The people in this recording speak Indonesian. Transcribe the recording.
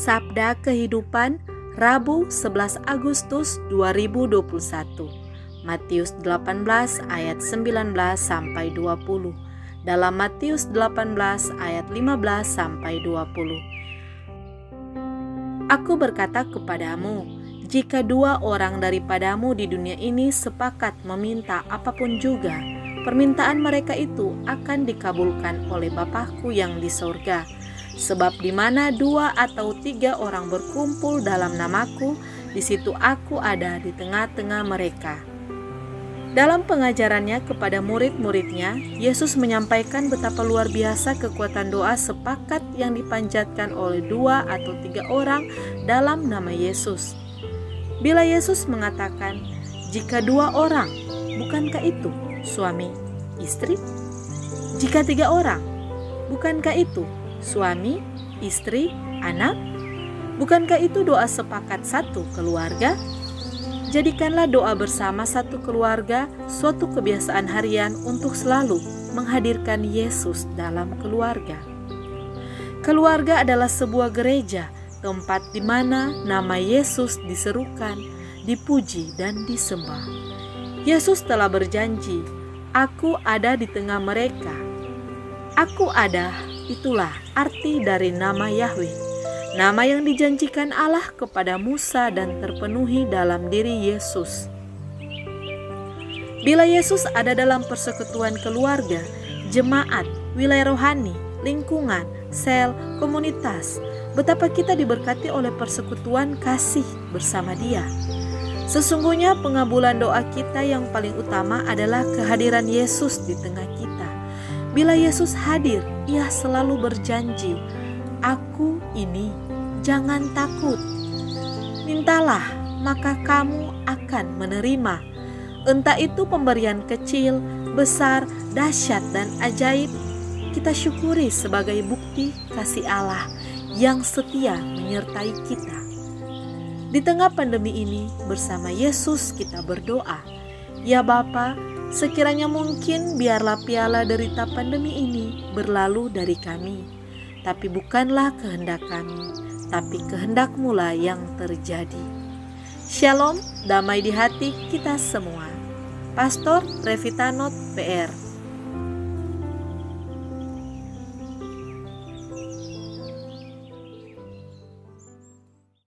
Sabda Kehidupan Rabu 11 Agustus 2021 Matius 18 ayat 19 sampai 20 dalam Matius 18 ayat 15 sampai 20 Aku berkata kepadamu jika dua orang daripadamu di dunia ini sepakat meminta apa pun juga permintaan mereka itu akan dikabulkan oleh Bapakku yang di sorga Sebab di mana dua atau tiga orang berkumpul dalam namaku, di situ aku ada di tengah-tengah mereka. Dalam pengajarannya kepada murid-muridnya, Yesus menyampaikan betapa luar biasa kekuatan doa sepakat yang dipanjatkan oleh dua atau tiga orang dalam nama Yesus. Bila Yesus mengatakan, "Jika dua orang, bukankah itu suami, istri? Jika tiga orang, bukankah itu suami, istri, anak? Bukankah itu doa sepakat satu keluarga? Jadikanlah doa bersama satu keluarga suatu kebiasaan harian untuk selalu menghadirkan Yesus dalam keluarga. Keluarga adalah sebuah gereja, tempat di mana nama Yesus diserukan, dipuji, dan disembah. Yesus telah berjanji, "Aku ada di tengah mereka. Aku ada Itulah arti dari nama Yahweh, nama yang dijanjikan Allah kepada Musa dan terpenuhi dalam diri Yesus. Bila Yesus ada dalam persekutuan keluarga, jemaat, wilayah rohani, lingkungan, sel, komunitas, betapa kita diberkati oleh persekutuan kasih bersama Dia. Sesungguhnya pengabulan doa kita yang paling utama adalah kehadiran Yesus di tengah kita. Bila Yesus hadir, ia selalu berjanji, "Aku ini, jangan takut. Mintalah, maka kamu akan menerima." Entah itu pemberian kecil, besar, dahsyat, dan ajaib, kita syukuri sebagai bukti kasih Allah yang setia menyertai kita. Di tengah pandemi ini, bersama Yesus kita berdoa, "Ya Bapa, Sekiranya mungkin biarlah piala derita pandemi ini berlalu dari kami, tapi bukanlah kehendak kami, tapi kehendakmu lah yang terjadi. Shalom, damai di hati kita semua. Pastor Revitanot PR